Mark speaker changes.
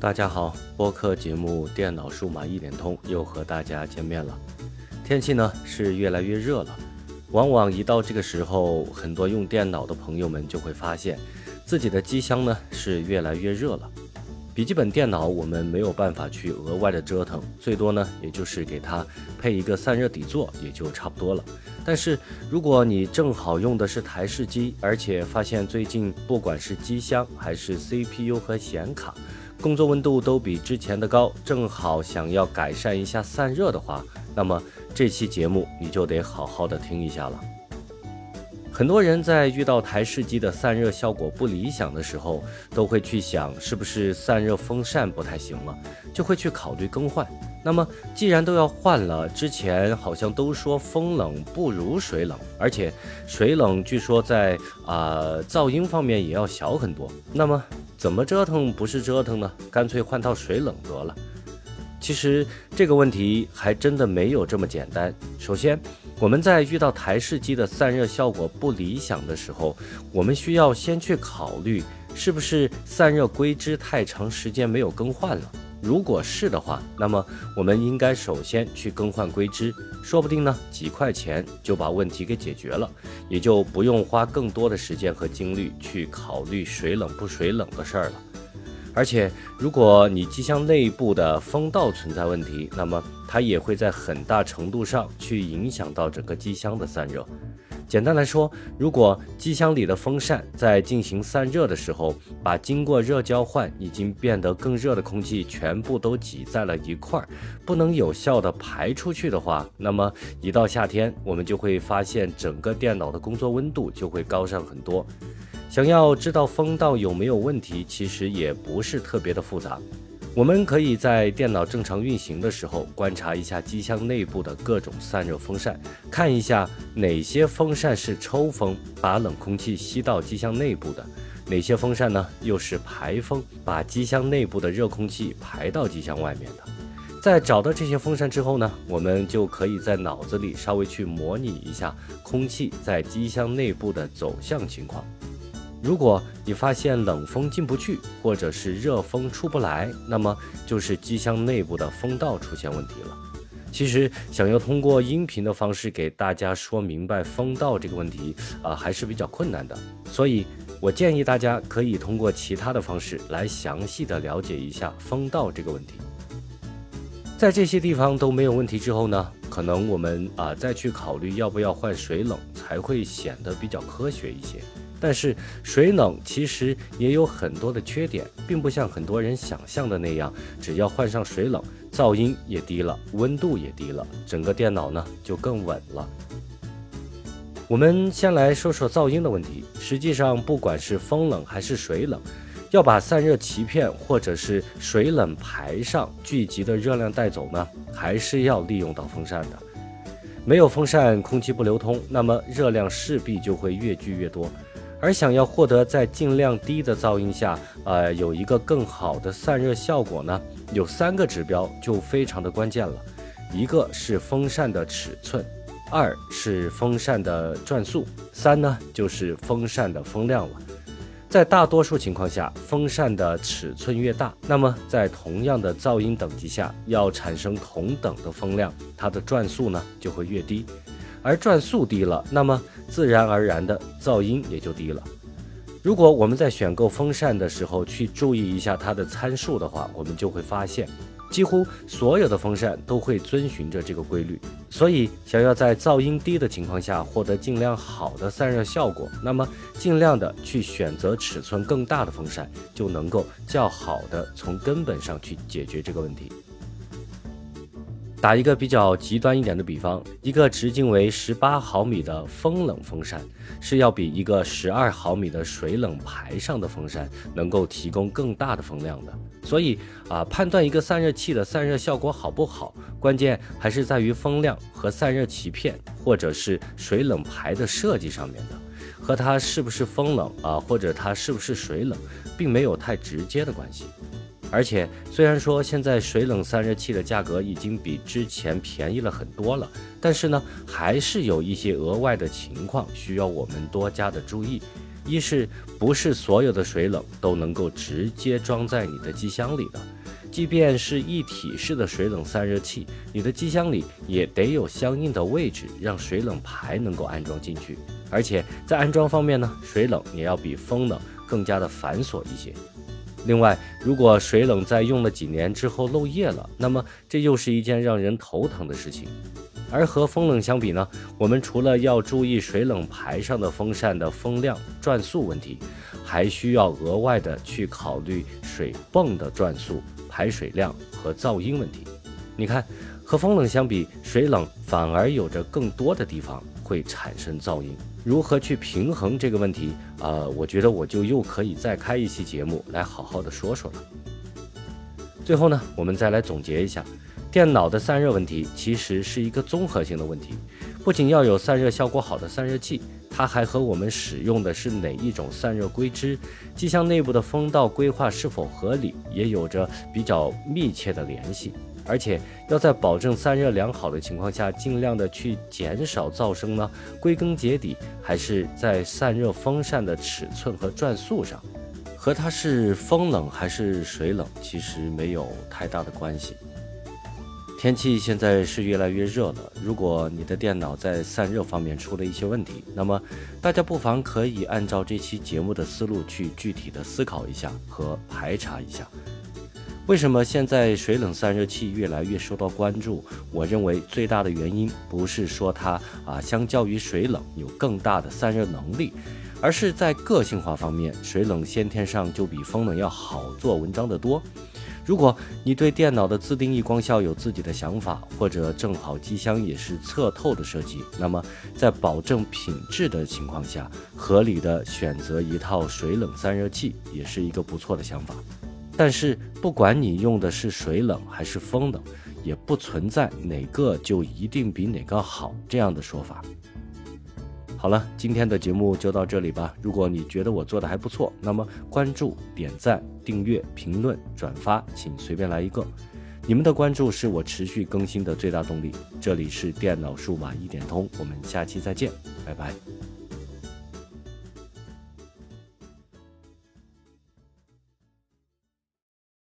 Speaker 1: 大家好，播客节目《电脑数码一点通》又和大家见面了。天气呢是越来越热了，往往一到这个时候，很多用电脑的朋友们就会发现自己的机箱呢是越来越热了。笔记本电脑我们没有办法去额外的折腾，最多呢也就是给它配一个散热底座，也就差不多了。但是如果你正好用的是台式机，而且发现最近不管是机箱还是 CPU 和显卡，工作温度都比之前的高，正好想要改善一下散热的话，那么这期节目你就得好好的听一下了。很多人在遇到台式机的散热效果不理想的时候，都会去想是不是散热风扇不太行了，就会去考虑更换。那么既然都要换了，之前好像都说风冷不如水冷，而且水冷据说在啊噪音方面也要小很多。那么怎么折腾不是折腾呢？干脆换套水冷得了。其实这个问题还真的没有这么简单。首先，我们在遇到台式机的散热效果不理想的时候，我们需要先去考虑是不是散热硅脂太长时间没有更换了。如果是的话，那么我们应该首先去更换硅脂，说不定呢几块钱就把问题给解决了，也就不用花更多的时间和精力去考虑水冷不水冷的事儿了。而且，如果你机箱内部的风道存在问题，那么它也会在很大程度上去影响到整个机箱的散热。简单来说，如果机箱里的风扇在进行散热的时候，把经过热交换已经变得更热的空气全部都挤在了一块儿，不能有效的排出去的话，那么一到夏天，我们就会发现整个电脑的工作温度就会高上很多。想要知道风道有没有问题，其实也不是特别的复杂。我们可以在电脑正常运行的时候，观察一下机箱内部的各种散热风扇，看一下哪些风扇是抽风，把冷空气吸到机箱内部的；哪些风扇呢，又是排风，把机箱内部的热空气排到机箱外面的。在找到这些风扇之后呢，我们就可以在脑子里稍微去模拟一下空气在机箱内部的走向情况。如果你发现冷风进不去，或者是热风出不来，那么就是机箱内部的风道出现问题了。其实想要通过音频的方式给大家说明白风道这个问题啊，还是比较困难的。所以我建议大家可以通过其他的方式来详细的了解一下风道这个问题。在这些地方都没有问题之后呢，可能我们啊再去考虑要不要换水冷，才会显得比较科学一些。但是水冷其实也有很多的缺点，并不像很多人想象的那样，只要换上水冷，噪音也低了，温度也低了，整个电脑呢就更稳了。我们先来说说噪音的问题。实际上，不管是风冷还是水冷，要把散热鳍片或者是水冷排上聚集的热量带走呢，还是要利用到风扇的。没有风扇，空气不流通，那么热量势必就会越聚越多。而想要获得在尽量低的噪音下，呃，有一个更好的散热效果呢，有三个指标就非常的关键了。一个是风扇的尺寸，二是风扇的转速，三呢就是风扇的风量了。在大多数情况下，风扇的尺寸越大，那么在同样的噪音等级下，要产生同等的风量，它的转速呢就会越低。而转速低了，那么自然而然的噪音也就低了。如果我们在选购风扇的时候去注意一下它的参数的话，我们就会发现，几乎所有的风扇都会遵循着这个规律。所以，想要在噪音低的情况下获得尽量好的散热效果，那么尽量的去选择尺寸更大的风扇，就能够较好的从根本上去解决这个问题。打一个比较极端一点的比方，一个直径为十八毫米的风冷风扇是要比一个十二毫米的水冷排上的风扇能够提供更大的风量的。所以啊，判断一个散热器的散热效果好不好，关键还是在于风量和散热鳍片或者是水冷排的设计上面的，和它是不是风冷啊，或者它是不是水冷，并没有太直接的关系。而且，虽然说现在水冷散热器的价格已经比之前便宜了很多了，但是呢，还是有一些额外的情况需要我们多加的注意。一是不是所有的水冷都能够直接装在你的机箱里的？即便是一体式的水冷散热器，你的机箱里也得有相应的位置，让水冷排能够安装进去。而且在安装方面呢，水冷也要比风冷更加的繁琐一些。另外，如果水冷在用了几年之后漏液了，那么这又是一件让人头疼的事情。而和风冷相比呢，我们除了要注意水冷排上的风扇的风量、转速问题，还需要额外的去考虑水泵的转速。排水量和噪音问题，你看，和风冷相比，水冷反而有着更多的地方会产生噪音。如何去平衡这个问题？呃，我觉得我就又可以再开一期节目来好好的说说了。最后呢，我们再来总结一下，电脑的散热问题其实是一个综合性的问题，不仅要有散热效果好的散热器。它还和我们使用的是哪一种散热硅脂、机箱内部的风道规划是否合理，也有着比较密切的联系。而且要在保证散热良好的情况下，尽量的去减少噪声呢。归根结底，还是在散热风扇的尺寸和转速上，和它是风冷还是水冷其实没有太大的关系。天气现在是越来越热了，如果你的电脑在散热方面出了一些问题，那么大家不妨可以按照这期节目的思路去具体的思考一下和排查一下，为什么现在水冷散热器越来越受到关注？我认为最大的原因不是说它啊相较于水冷有更大的散热能力，而是在个性化方面，水冷先天上就比风冷要好做文章的多。如果你对电脑的自定义光效有自己的想法，或者正好机箱也是侧透的设计，那么在保证品质的情况下，合理的选择一套水冷散热器也是一个不错的想法。但是不管你用的是水冷还是风冷，也不存在哪个就一定比哪个好这样的说法。好了，今天的节目就到这里吧。如果你觉得我做的还不错，那么关注、点赞、订阅、评论、转发，请随便来一个。你们的关注是我持续更新的最大动力。这里是电脑数码一点通，我们下期再见，拜拜。